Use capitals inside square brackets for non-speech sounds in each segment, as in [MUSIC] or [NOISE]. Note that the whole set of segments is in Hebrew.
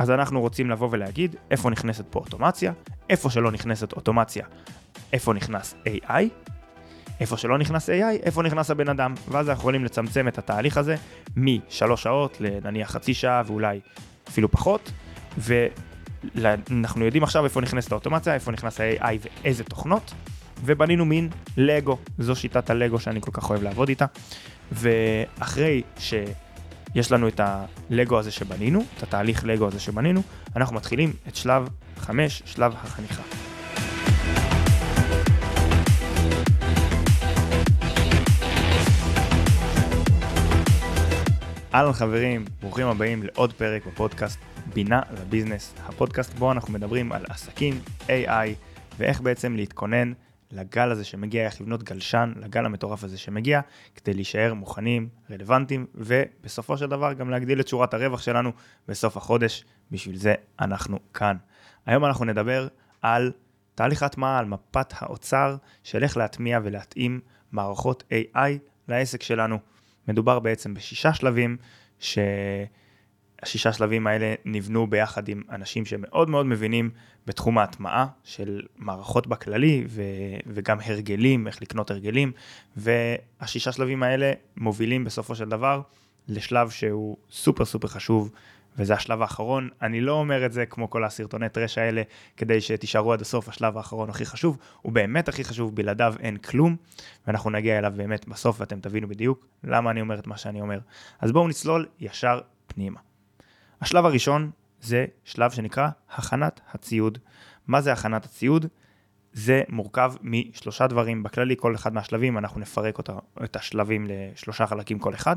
אז אנחנו רוצים לבוא ולהגיד איפה נכנסת פה אוטומציה, איפה שלא נכנסת אוטומציה, איפה נכנס AI, איפה שלא נכנס AI, איפה נכנס הבן אדם, ואז אנחנו יכולים לצמצם את התהליך הזה משלוש שעות לנניח חצי שעה ואולי אפילו פחות, ואנחנו יודעים עכשיו איפה נכנסת האוטומציה, איפה נכנס ה-AI ואיזה תוכנות, ובנינו מין לגו, זו שיטת הלגו שאני כל כך אוהב לעבוד איתה, ואחרי שיש לנו את הלגו הזה שבנינו, את התהליך לגו הזה שבנינו, אנחנו מתחילים את שלב 5, שלב החניכה. אהלן חברים, ברוכים הבאים לעוד פרק בפודקאסט בינה לביזנס, הפודקאסט בו אנחנו מדברים על עסקים, AI ואיך בעצם להתכונן לגל הזה שמגיע, איך לבנות גלשן, לגל המטורף הזה שמגיע, כדי להישאר מוכנים, רלוונטיים, ובסופו של דבר גם להגדיל את שורת הרווח שלנו בסוף החודש, בשביל זה אנחנו כאן. היום אנחנו נדבר על תהליך ההטמעה, על מפת האוצר של איך להטמיע ולהתאים מערכות AI לעסק שלנו. מדובר בעצם בשישה שלבים, שהשישה שלבים האלה נבנו ביחד עם אנשים שמאוד מאוד מבינים בתחום ההטמעה של מערכות בכללי ו- וגם הרגלים, איך לקנות הרגלים, והשישה שלבים האלה מובילים בסופו של דבר לשלב שהוא סופר סופר חשוב וזה השלב האחרון. אני לא אומר את זה כמו כל הסרטוני טרש האלה, כדי שתישארו עד הסוף, השלב האחרון הכי חשוב, הוא באמת הכי חשוב, בלעדיו אין כלום, ואנחנו נגיע אליו באמת בסוף, ואתם תבינו בדיוק למה אני אומר את מה שאני אומר. אז בואו נצלול ישר פנימה. השלב הראשון זה שלב שנקרא הכנת הציוד. מה זה הכנת הציוד? זה מורכב משלושה דברים, בכללי כל אחד מהשלבים, אנחנו נפרק אותה, את השלבים לשלושה חלקים כל אחד,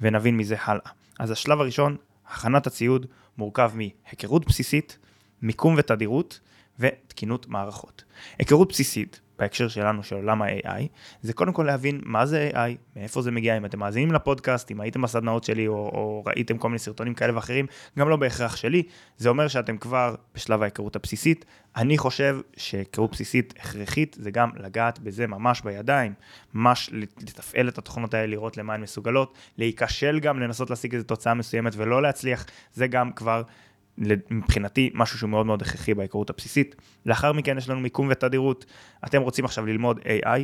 ונבין מזה הלאה. אז השלב הראשון הכנת הציוד מורכב מהיכרות בסיסית, מיקום ותדירות ותקינות מערכות. היכרות בסיסית, בהקשר שלנו של עולם ה-AI, זה קודם כל להבין מה זה AI, מאיפה זה מגיע, אם אתם מאזינים לפודקאסט, אם הייתם בסדנאות שלי או, או ראיתם כל מיני סרטונים כאלה ואחרים, גם לא בהכרח שלי, זה אומר שאתם כבר בשלב ההיכרות הבסיסית. אני חושב שהיכרות בסיסית הכרחית זה גם לגעת בזה ממש בידיים, ממש לתפעל את התוכנות האלה, לראות למה הן מסוגלות, להיכשל גם, לנסות להשיג איזו תוצאה מסוימת ולא להצליח, זה גם כבר מבחינתי משהו שהוא מאוד מאוד הכרחי בהיכרות הבסיסית. לאחר מכן יש לנו מיקום ותדירות. אתם רוצים עכשיו ללמוד AI,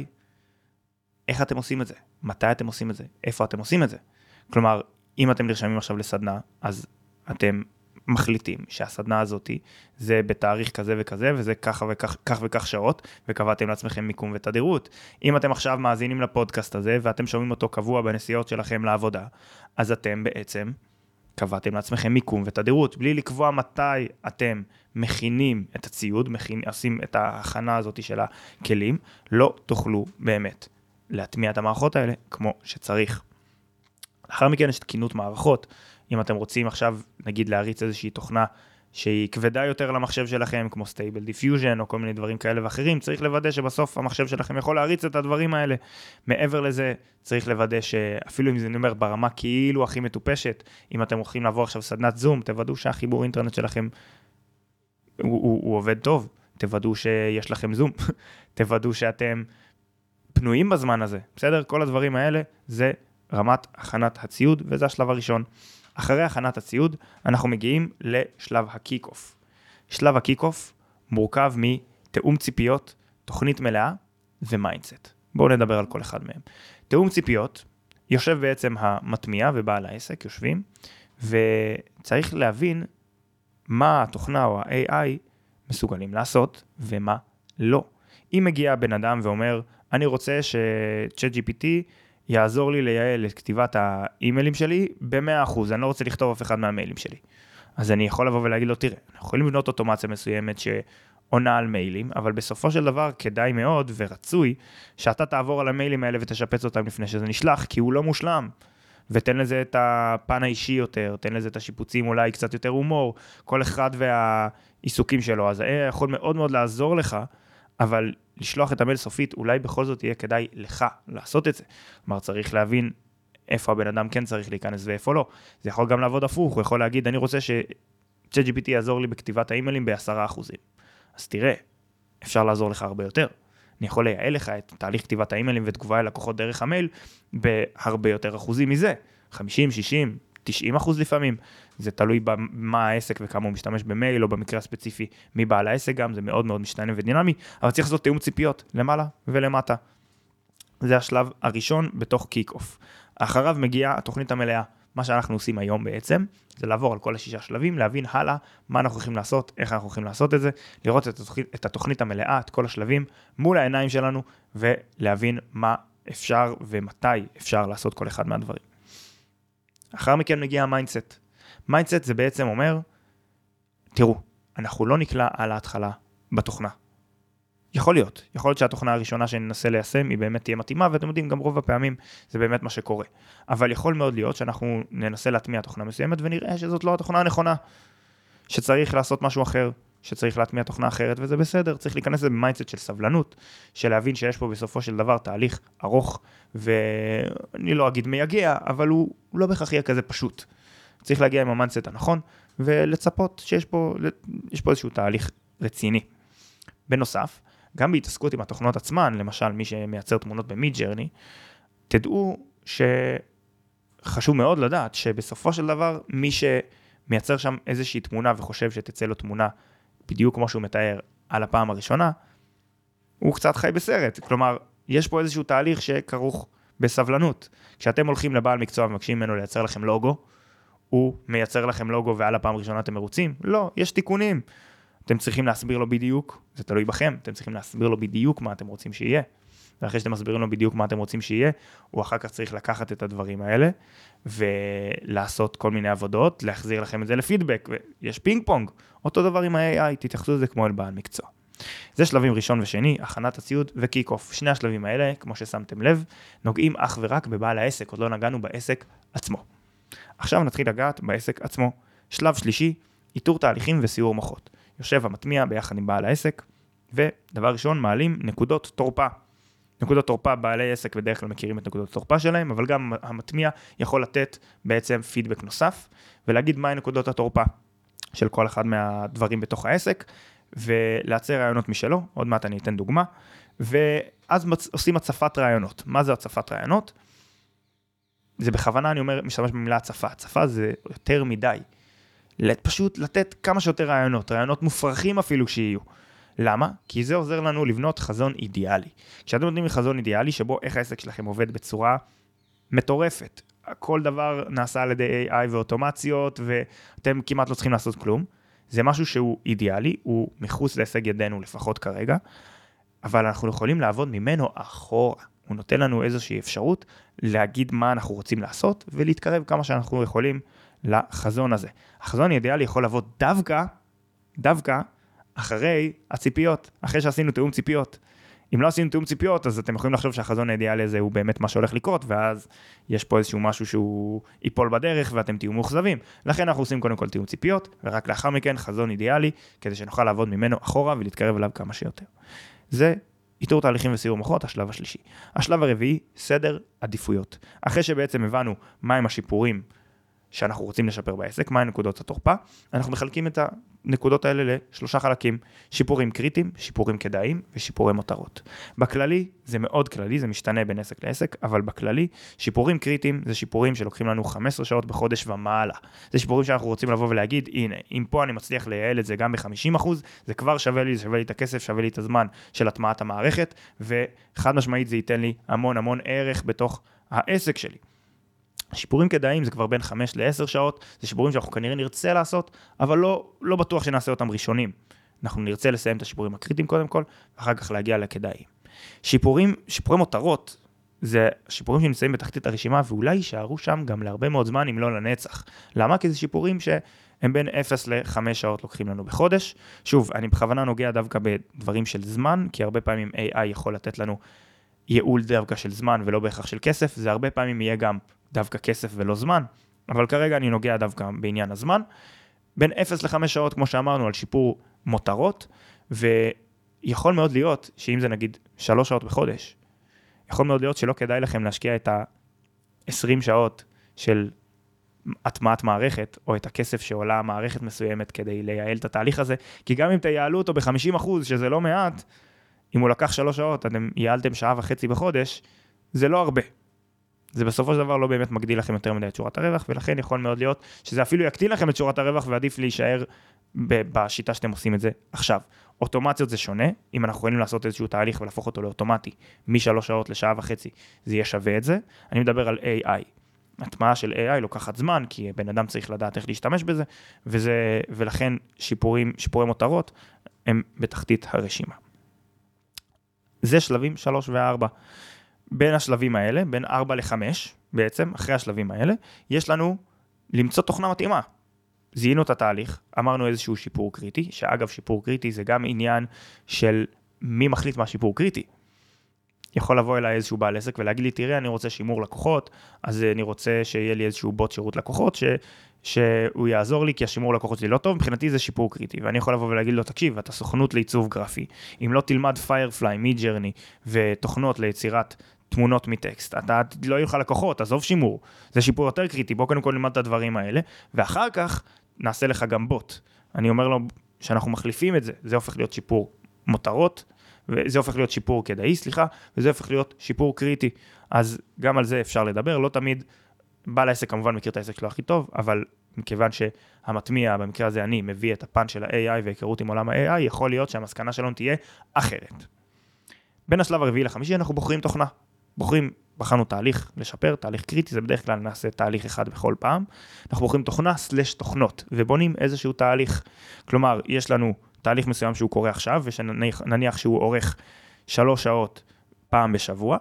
איך אתם עושים את זה? מתי אתם עושים את זה? איפה אתם עושים את זה? כלומר, אם אתם נרשמים עכשיו לסדנה, אז אתם מחליטים שהסדנה הזאת זה בתאריך כזה וכזה, וזה ככה וכך, כך וכך שעות, וקבעתם לעצמכם מיקום ותדירות. אם אתם עכשיו מאזינים לפודקאסט הזה, ואתם שומעים אותו קבוע בנסיעות שלכם לעבודה, אז אתם בעצם קבעתם לעצמכם מיקום ותדירות, בלי לקבוע מתי אתם מכינים את הציוד, מכין, עושים את ההכנה הזאת של הכלים, לא תוכלו באמת להטמיע את המערכות האלה כמו שצריך. לאחר מכן יש תקינות מערכות, אם אתם רוצים עכשיו נגיד להריץ איזושהי תוכנה שהיא כבדה יותר למחשב שלכם, כמו Stable Diffusion או כל מיני דברים כאלה ואחרים, צריך לוודא שבסוף המחשב שלכם יכול להריץ את הדברים האלה. מעבר לזה, צריך לוודא שאפילו אם זה, אני אומר, ברמה כאילו הכי מטופשת, אם אתם הולכים לעבור עכשיו סדנת זום, תוודאו שהחיבור אינטרנט שלכם הוא, הוא, הוא עובד טוב, תוודאו שיש לכם זום, [LAUGHS] תוודאו שאתם פנויים בזמן הזה, בסדר? כל הדברים האלה זה רמת הכנת הציוד, וזה השלב הראשון. אחרי הכנת הציוד, אנחנו מגיעים לשלב ה kick-off. שלב ה kick-off מורכב מתיאום ציפיות, תוכנית מלאה ו mindset. בואו נדבר על כל אחד מהם. תיאום ציפיות, יושב בעצם המטמיע ובעל העסק, יושבים, וצריך להבין מה התוכנה או ה-AI מסוגלים לעשות ומה לא. אם מגיע בן אדם ואומר, אני רוצה ש-ChatGPT יעזור לי לייעל את כתיבת האימיילים שלי ב-100%, אני לא רוצה לכתוב אף אחד מהמיילים שלי. אז אני יכול לבוא ולהגיד לו, תראה, אנחנו יכולים לבנות אוטומציה מסוימת שעונה על מיילים, אבל בסופו של דבר כדאי מאוד ורצוי שאתה תעבור על המיילים האלה ותשפץ אותם לפני שזה נשלח, כי הוא לא מושלם. ותן לזה את הפן האישי יותר, תן לזה את השיפוצים, אולי קצת יותר הומור, כל אחד והעיסוקים שלו, אז זה יכול מאוד מאוד לעזור לך, אבל לשלוח את המייל סופית, אולי בכל זאת יהיה כדאי לך לעשות את זה. כלומר, צריך להבין איפה הבן אדם כן צריך להיכנס ואיפה לא. זה יכול גם לעבוד הפוך, הוא יכול להגיד, אני רוצה ש-ChatGPT יעזור לי בכתיבת האימיילים ב-10%. אז תראה, אפשר לעזור לך הרבה יותר. אני יכול לייעל לך את תהליך כתיבת האימיילים ותגובה ללקוחות דרך המייל בהרבה יותר אחוזים מזה. 50, 60, 90% 90 אחוז לפעמים, זה תלוי במה העסק וכמה הוא משתמש במייל, או במקרה הספציפי מי בעל העסק גם, זה מאוד מאוד משתנה ודינמי, אבל צריך לעשות תיאום ציפיות למעלה ולמטה. זה השלב הראשון בתוך קיק אוף. אחריו מגיעה התוכנית המלאה. מה שאנחנו עושים היום בעצם, זה לעבור על כל השישה שלבים, להבין הלאה מה אנחנו הולכים לעשות, איך אנחנו הולכים לעשות את זה, לראות את התוכנית, את התוכנית המלאה, את כל השלבים, מול העיניים שלנו, ולהבין מה אפשר ומתי אפשר לעשות כל אחד מהדברים. אחר מכן מגיע ה mindset. mindset זה בעצם אומר, תראו, אנחנו לא נקלע על ההתחלה בתוכנה. יכול להיות, יכול להיות שהתוכנה הראשונה שננסה ליישם היא באמת תהיה מתאימה, ואתם יודעים, גם רוב הפעמים זה באמת מה שקורה. אבל יכול מאוד להיות שאנחנו ננסה להטמיע תוכנה מסוימת ונראה שזאת לא התוכנה הנכונה, שצריך לעשות משהו אחר, שצריך להטמיע תוכנה אחרת, וזה בסדר, צריך להיכנס לזה ב mindset של סבלנות, של להבין שיש פה בסופו של דבר תהליך ארוך, ואני לא אגיד מייגע, אבל הוא לא בהכרח יהיה כזה פשוט. צריך להגיע עם ה mindset הנכון, ולצפות שיש פה, פה איזשהו תהליך רציני. בנוסף, גם בהתעסקות עם התוכנות עצמן, למשל מי שמייצר תמונות ב Midjourney, תדעו שחשוב מאוד לדעת שבסופו של דבר מי שמייצר שם איזושהי תמונה וחושב שתצא לו תמונה בדיוק כמו שהוא מתאר על הפעם הראשונה, הוא קצת חי בסרט. כלומר, יש פה איזשהו תהליך שכרוך בסבלנות. כשאתם הולכים לבעל מקצוע ומבקשים ממנו לייצר לכם לוגו, הוא מייצר לכם לוגו ועל הפעם הראשונה אתם מרוצים? לא, יש תיקונים. אתם צריכים להסביר לו בדיוק, זה תלוי בכם, אתם צריכים להסביר לו בדיוק מה אתם רוצים שיהיה. ואחרי שאתם מסבירים לו בדיוק מה אתם רוצים שיהיה, הוא אחר כך צריך לקחת את הדברים האלה ולעשות כל מיני עבודות, להחזיר לכם את זה לפידבק, ויש פינג פונג. אותו דבר עם ה-AI, תתייחסו לזה כמו אל בעל מקצוע. זה שלבים ראשון ושני, הכנת הציוד ו kick-off. שני השלבים האלה, כמו ששמתם לב, נוגעים אך ורק בבעל העסק, עוד לא נגענו בעסק עצמו. עכשיו נתחיל לגעת בעסק עצמו. שלב שלישי, איתור תהליכים וסיעור מוחות. יושב המטמיע ביחד עם בעל העסק, ודבר ראשון, מעלים נקודות תורפה. נקודות תורפה, בעלי עסק בדרך כלל מכירים את נקודות התורפה שלהם, אבל גם המטמיע יכול לתת בעצם פידבק נוסף, ולהגיד מהי נקודות התורפה של כל אחד מהדברים בתוך העסק, ולייצר רעיונות משלו, עוד מעט אני אתן דוגמה, ואז. עושים הצפת רעיונות. מה זה הצפת רעיונות? זה בכוונה, אני אומר, משתמש במילה הצפה. הצפה זה יותר מדי. פשוט לתת כמה שיותר רעיונות, רעיונות מופרכים אפילו שיהיו. למה? כי זה עוזר לנו לבנות חזון אידיאלי. כשאתם נותנים לי חזון אידיאלי שבו איך העסק שלכם עובד בצורה מטורפת, כל דבר נעשה על ידי AI ואוטומציות ואתם כמעט לא צריכים לעשות כלום, זה משהו שהוא אידיאלי, הוא מחוץ להישג ידינו לפחות כרגע, אבל אנחנו יכולים לעבוד ממנו אחורה. הוא נותן לנו איזושהי אפשרות להגיד מה אנחנו רוצים לעשות ולהתקרב כמה שאנחנו יכולים לחזון הזה. החזון האידיאלי יכול לבוא דווקא, דווקא, אחרי הציפיות, אחרי שעשינו תיאום ציפיות. אם לא עשינו תיאום ציפיות, אז אתם יכולים לחשוב שהחזון האידיאלי הזה הוא באמת מה שהולך לקרות, ואז יש פה איזשהו משהו שהוא ייפול בדרך ואתם תהיו מאוכזבים. לכן אנחנו עושים קודם כל תיאום ציפיות, ורק לאחר מכן חזון אידיאלי, כדי שנוכל לעבוד ממנו אחורה ולהתקרב אליו כמה שיותר. זה איתור תהליכים וסיור מוחות, השלב השלישי. השלב הרביעי, סדר עדיפויות. אחרי שבעצם הבנו מהם השיפורים שאנחנו רוצים לשפר בעסק, מהן נקודות התורפה, אנחנו מחלקים את הנקודות האלה לשלושה חלקים, שיפורים קריטיים, שיפורים כדאיים ושיפורי מותרות. בכללי, זה מאוד כללי, זה משתנה בין עסק לעסק, אבל בכללי, שיפורים קריטיים זה שיפורים שלוקחים לנו 15 שעות בחודש ומעלה. זה שיפורים שאנחנו רוצים לבוא ולהגיד, הנה, אם פה אני מצליח לייעל את זה גם ב-50%, זה כבר שווה לי, זה שווה לי את הכסף, שווה לי את הזמן של הטמעת המערכת, וחד משמעית זה ייתן לי המון המון ערך בתוך העסק שלי. שיפורים כדאיים זה כבר בין 5 ל-10 שעות, זה שיפורים שאנחנו כנראה נרצה לעשות, אבל לא, לא בטוח שנעשה אותם ראשונים. אנחנו נרצה לסיים את השיפורים הקריטיים קודם כל, ואחר כך להגיע לכדאיים. שיפורים, שיפורי מותרות, זה שיפורים שנמצאים בתחתית הרשימה, ואולי יישארו שם גם להרבה מאוד זמן, אם לא לנצח. למה? כי זה שיפורים שהם בין 0 ל-5 שעות לוקחים לנו בחודש. שוב, אני בכוונה נוגע דווקא בדברים של זמן, כי הרבה פעמים AI יכול לתת לנו ייעול דווקא של זמן ולא בהכרח של כסף, זה הרבה פעמים יהיה גם דווקא כסף ולא זמן, אבל כרגע אני נוגע דווקא בעניין הזמן. בין 0 ל-5 שעות, כמו שאמרנו, על שיפור מותרות, ויכול מאוד להיות שאם זה נגיד 3 שעות בחודש, יכול מאוד להיות שלא כדאי לכם להשקיע את ה-20 שעות של הטמעת מערכת, או את הכסף שעולה מערכת מסוימת כדי לייעל את התהליך הזה, כי גם אם תייעלו אותו ב-50%, שזה לא מעט, אם הוא לקח 3 שעות, אתם ייעלתם שעה וחצי בחודש, זה לא הרבה. זה בסופו של דבר לא באמת מגדיל לכם יותר מדי את שורת הרווח, ולכן יכול מאוד להיות שזה אפילו יקטין לכם את שורת הרווח ועדיף להישאר בשיטה שאתם עושים את זה עכשיו. אוטומציות זה שונה, אם אנחנו יכולים לעשות איזשהו תהליך ולהפוך אותו לאוטומטי משלוש שעות לשעה וחצי, זה יהיה שווה את זה. אני מדבר על AI. הטמעה של AI לוקחת זמן, כי בן אדם צריך לדעת איך להשתמש בזה, וזה, ולכן שיפורים, שיפורי מותרות הם בתחתית הרשימה. זה שלבים 3 ו-4. בין השלבים האלה, בין 4 ל-5 בעצם, אחרי השלבים האלה, יש לנו למצוא תוכנה מתאימה. זיהינו את התהליך, אמרנו איזשהו שיפור קריטי, שאגב שיפור קריטי זה גם עניין של מי מחליט מה שיפור קריטי. יכול לבוא אליי איזשהו בעל עסק ולהגיד לי, תראה, אני רוצה שימור לקוחות, אז אני רוצה שיהיה לי איזשהו בוט שירות לקוחות, ש, שהוא יעזור לי, כי השימור לקוחות שלי לא טוב, מבחינתי זה שיפור קריטי. ואני יכול לבוא ולהגיד לו, תקשיב, אתה סוכנות לעיצוב גרפי, אם לא תלמד Firefly, Midjourney ותוכנות ליצירת תמונות מטקסט, אתה לא יהיו לך לקוחות, עזוב שימור, זה שיפור יותר קריטי, בוא קודם כל נלמד את הדברים האלה, ואחר כך נעשה לך גם בוט. אני אומר לו שאנחנו מחליפים את זה, זה הופך להיות שיפור מותרות, וזה הופך להיות שיפור כדאי, סליחה, וזה הופך להיות שיפור קריטי. אז גם על זה אפשר לדבר, לא תמיד בעל העסק כמובן מכיר את העסק שלו הכי טוב, אבל מכיוון שהמטמיע, במקרה הזה אני, מביא את הפן של ה-AI והיכרות עם עולם ה-AI, יכול להיות שהמסקנה שלנו תהיה אחרת. בין השלב הרביעי לחמישי אנחנו בוחרים תוכנה. בוחרים, בחרנו תהליך לשפר, תהליך קריטי, זה בדרך כלל נעשה תהליך אחד בכל פעם. אנחנו בוחרים תוכנה סלש תוכנות, ובונים איזשהו תהליך. כלומר, יש לנו תהליך מסוים שהוא קורה עכשיו, ושנניח שהוא אורך שלוש שעות פעם בשבוע,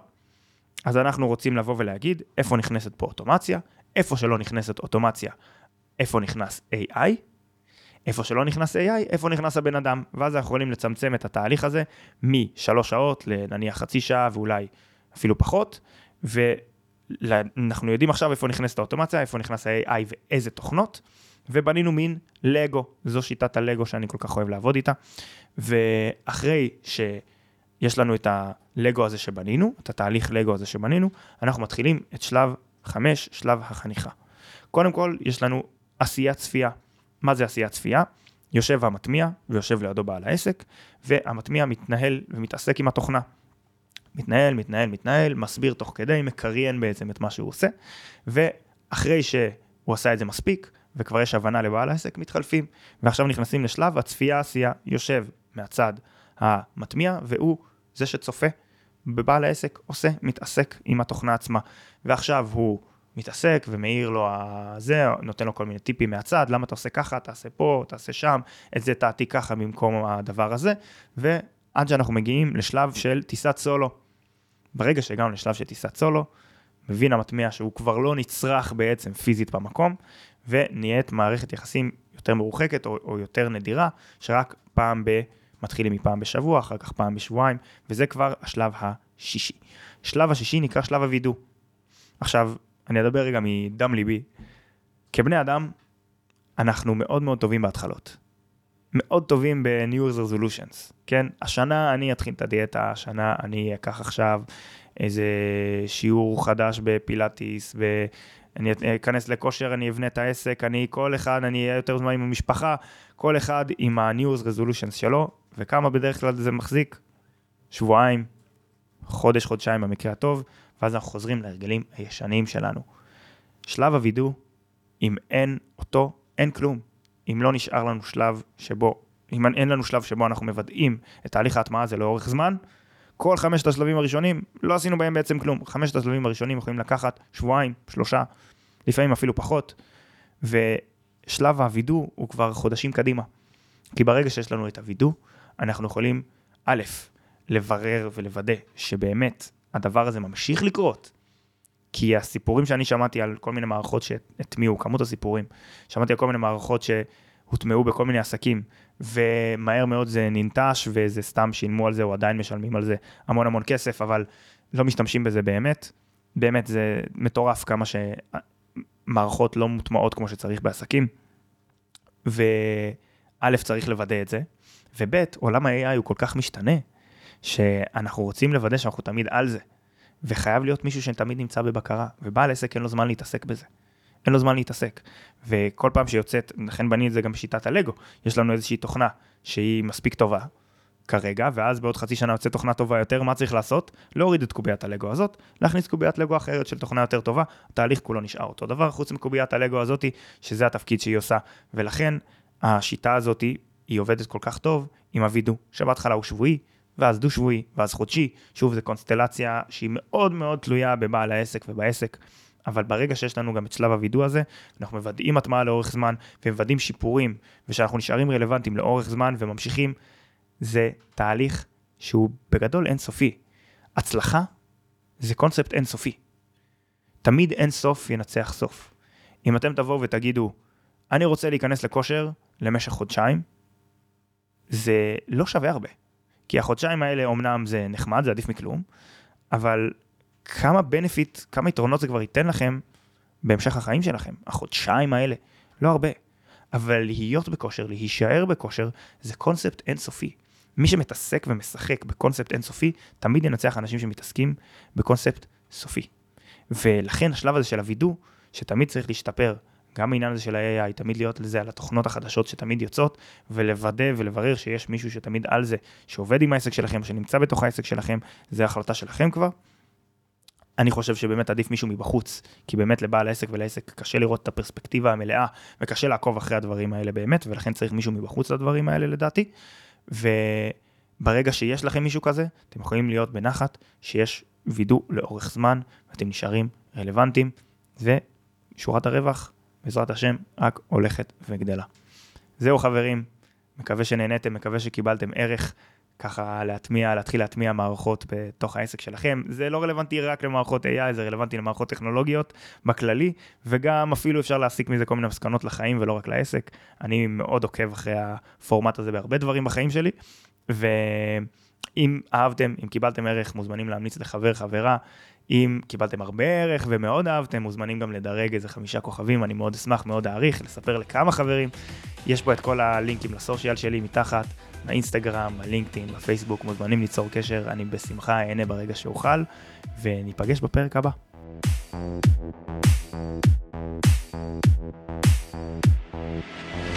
אז אנחנו רוצים לבוא ולהגיד איפה נכנסת פה אוטומציה, איפה שלא נכנסת אוטומציה, איפה נכנס AI, איפה שלא נכנס AI, איפה נכנס הבן אדם, ואז אנחנו יכולים לצמצם את התהליך הזה משלוש שעות לנניח חצי שעה ואולי אפילו פחות, ואנחנו יודעים עכשיו איפה נכנסת האוטומציה, איפה נכנס ה-AI ואיזה תוכנות, ובנינו מין לגו, זו שיטת הלגו שאני כל כך אוהב לעבוד איתה, ואחרי שיש לנו את הלגו הזה שבנינו, את התהליך לגו הזה שבנינו, אנחנו מתחילים את שלב 5, שלב החניכה. קודם כל, יש לנו עשיית צפייה. מה זה עשיית צפייה? יושב המטמיע ויושב לידו בעל העסק, והמטמיע מתנהל ומתעסק עם התוכנה. מתנהל, מתנהל, מתנהל, מסביר תוך כדי, מקריין בעצם את מה שהוא עושה, ואחרי שהוא עשה את זה מספיק, וכבר יש הבנה לבעל העסק, מתחלפים. ועכשיו נכנסים לשלב הצפייה עשייה, יושב מהצד המטמיע, והוא זה שצופה בבעל העסק, עושה, מתעסק עם התוכנה עצמה. ועכשיו הוא מתעסק ומעיר לו זה, נותן לו כל מיני טיפים מהצד, למה אתה עושה ככה, תעשה פה, תעשה שם, את זה תעתיק ככה במקום הדבר הזה, ועד שאנחנו מגיעים לשלב של טיסת סולו. ברגע שהגענו לשלב של טיסת סולו, מבין המטמיע שהוא כבר לא נצרך בעצם פיזית במקום, ונהיית מערכת יחסים יותר מרוחקת או, או יותר נדירה, שרק פעם ב... מתחילים מפעם בשבוע, אחר כך פעם בשבועיים, וזה כבר השלב השישי. שלב השישי נקרא שלב הווידוא. עכשיו, אני אדבר רגע מדם ליבי. כבני אדם, אנחנו מאוד מאוד טובים בהתחלות. מאוד טובים ב-New Year's Resolutions, כן? השנה אני אתחיל את הדיאטה, השנה אני אקח עכשיו איזה שיעור חדש בפילאטיס, ואני אכנס לכושר, אני אבנה את העסק, אני כל אחד, אני אהיה יותר זמן עם המשפחה, כל אחד עם ה-New Year's Resolutions שלו, וכמה בדרך כלל זה מחזיק? שבועיים, חודש, חודשיים במקרה הטוב, ואז אנחנו חוזרים להרגלים הישנים שלנו. שלב הווידוא, אם אין אותו, אין כלום. אם לא נשאר לנו שלב שבו, אם אין לנו שלב שבו אנחנו מוודאים את תהליך ההטמעה הזה לאורך זמן, כל חמשת השלבים הראשונים, לא עשינו בהם בעצם כלום. חמשת השלבים הראשונים יכולים לקחת שבועיים, שלושה, לפעמים אפילו פחות, ושלב הווידוא הוא כבר חודשים קדימה. כי ברגע שיש לנו את הווידוא, אנחנו יכולים, א', לברר ולוודא שבאמת הדבר הזה ממשיך לקרות. כי הסיפורים שאני שמעתי על כל מיני מערכות שהטמיעו, כמות הסיפורים, שמעתי על כל מיני מערכות שהוטמעו בכל מיני עסקים, ומהר מאוד זה ננטש, וזה סתם שילמו על זה, או עדיין משלמים על זה המון המון כסף, אבל לא משתמשים בזה באמת. באמת זה מטורף כמה שמערכות לא מוטמעות כמו שצריך בעסקים. וא', צריך לוודא את זה, וב', עולם ה-AI הוא כל כך משתנה, שאנחנו רוצים לוודא שאנחנו תמיד על זה. וחייב להיות מישהו שתמיד נמצא בבקרה, ובעל עסק אין לו זמן להתעסק בזה. אין לו זמן להתעסק. וכל פעם שיוצאת, לכן בניתי את זה גם בשיטת הלגו, יש לנו איזושהי תוכנה שהיא מספיק טובה, כרגע, ואז בעוד חצי שנה יוצא תוכנה טובה יותר, מה צריך לעשות? להוריד את קוביית הלגו הזאת, להכניס קוביית לגו אחרת של תוכנה יותר טובה, התהליך כולו נשאר אותו דבר, חוץ מקוביית הלגו הזאתי, שזה התפקיד שהיא עושה, ולכן השיטה הזאתי, היא עובדת כל כך טוב עם הווידו, שבהתחלה הוא שבועי, ואז דו-שבועי, ואז חודשי, שוב, זו קונסטלציה שהיא מאוד מאוד תלויה בבעל העסק ובעסק. אבל ברגע שיש לנו גם את שלב הווידוא הזה, אנחנו מוודאים הטמעה לאורך זמן ומוודאים שיפורים, ושאנחנו נשארים רלוונטיים לאורך זמן וממשיכים, זה תהליך שהוא בגדול אינסופי. הצלחה זה קונספט אינסופי. תמיד אין סוף ינצח סוף. אם אתם תבואו ותגידו, אני רוצה להיכנס לכושר למשך חודשיים, זה לא שווה הרבה. כי החודשיים האלה אמנם זה נחמד, זה עדיף מכלום, אבל כמה בנפיט, כמה יתרונות זה כבר ייתן לכם בהמשך החיים שלכם, החודשיים האלה, לא הרבה. אבל להיות בכושר, להישאר בכושר, זה קונספט אינסופי. מי שמתעסק ומשחק בקונספט אינסופי, תמיד ינצח אנשים שמתעסקים בקונספט סופי. ולכן השלב הזה של הווידוא, שתמיד צריך להשתפר, גם העניין הזה של ה-AI, תמיד להיות לזה על התוכנות החדשות שתמיד יוצאות, ולוודא ולברר שיש מישהו שתמיד על זה, שעובד עם העסק שלכם, שנמצא בתוך העסק שלכם, זה החלטה שלכם כבר. אני חושב שבאמת עדיף מישהו מבחוץ, כי באמת לבעל העסק ולעסק קשה לראות את הפרספקטיבה המלאה, וקשה לעקוב אחרי הדברים האלה באמת, ולכן צריך מישהו מבחוץ לדברים האלה לדעתי. וברגע שיש לכם מישהו כזה, אתם יכולים להיות בנחת שיש וידוא לאורך זמן, ואתם נשארים רלוונטיים, ושורת הרווח, בעזרת השם, רק הולכת וגדלה. זהו חברים, מקווה שנהניתם, מקווה שקיבלתם ערך. ככה להטמיע, להתחיל להטמיע מערכות בתוך העסק שלכם. זה לא רלוונטי רק למערכות AI, זה רלוונטי למערכות טכנולוגיות בכללי, וגם אפילו אפשר להסיק מזה כל מיני מסקנות לחיים ולא רק לעסק. אני מאוד עוקב אחרי הפורמט הזה בהרבה דברים בחיים שלי, אם אהבתם, אם קיבלתם ערך, מוזמנים להמליץ לחבר, חברה. אם קיבלתם הרבה ערך ומאוד אהבתם, מוזמנים גם לדרג איזה חמישה כוכבים, אני מאוד אשמח, מאוד אעריך, לספר לכמה חברים. יש פה את כל הלינקים לסושיאל שלי מתחת, באינסטגרם, בלינקדאין, בפייסבוק, מוזמנים ליצור קשר, אני בשמחה אענה ברגע שאוכל, וניפגש בפרק הבא. thank you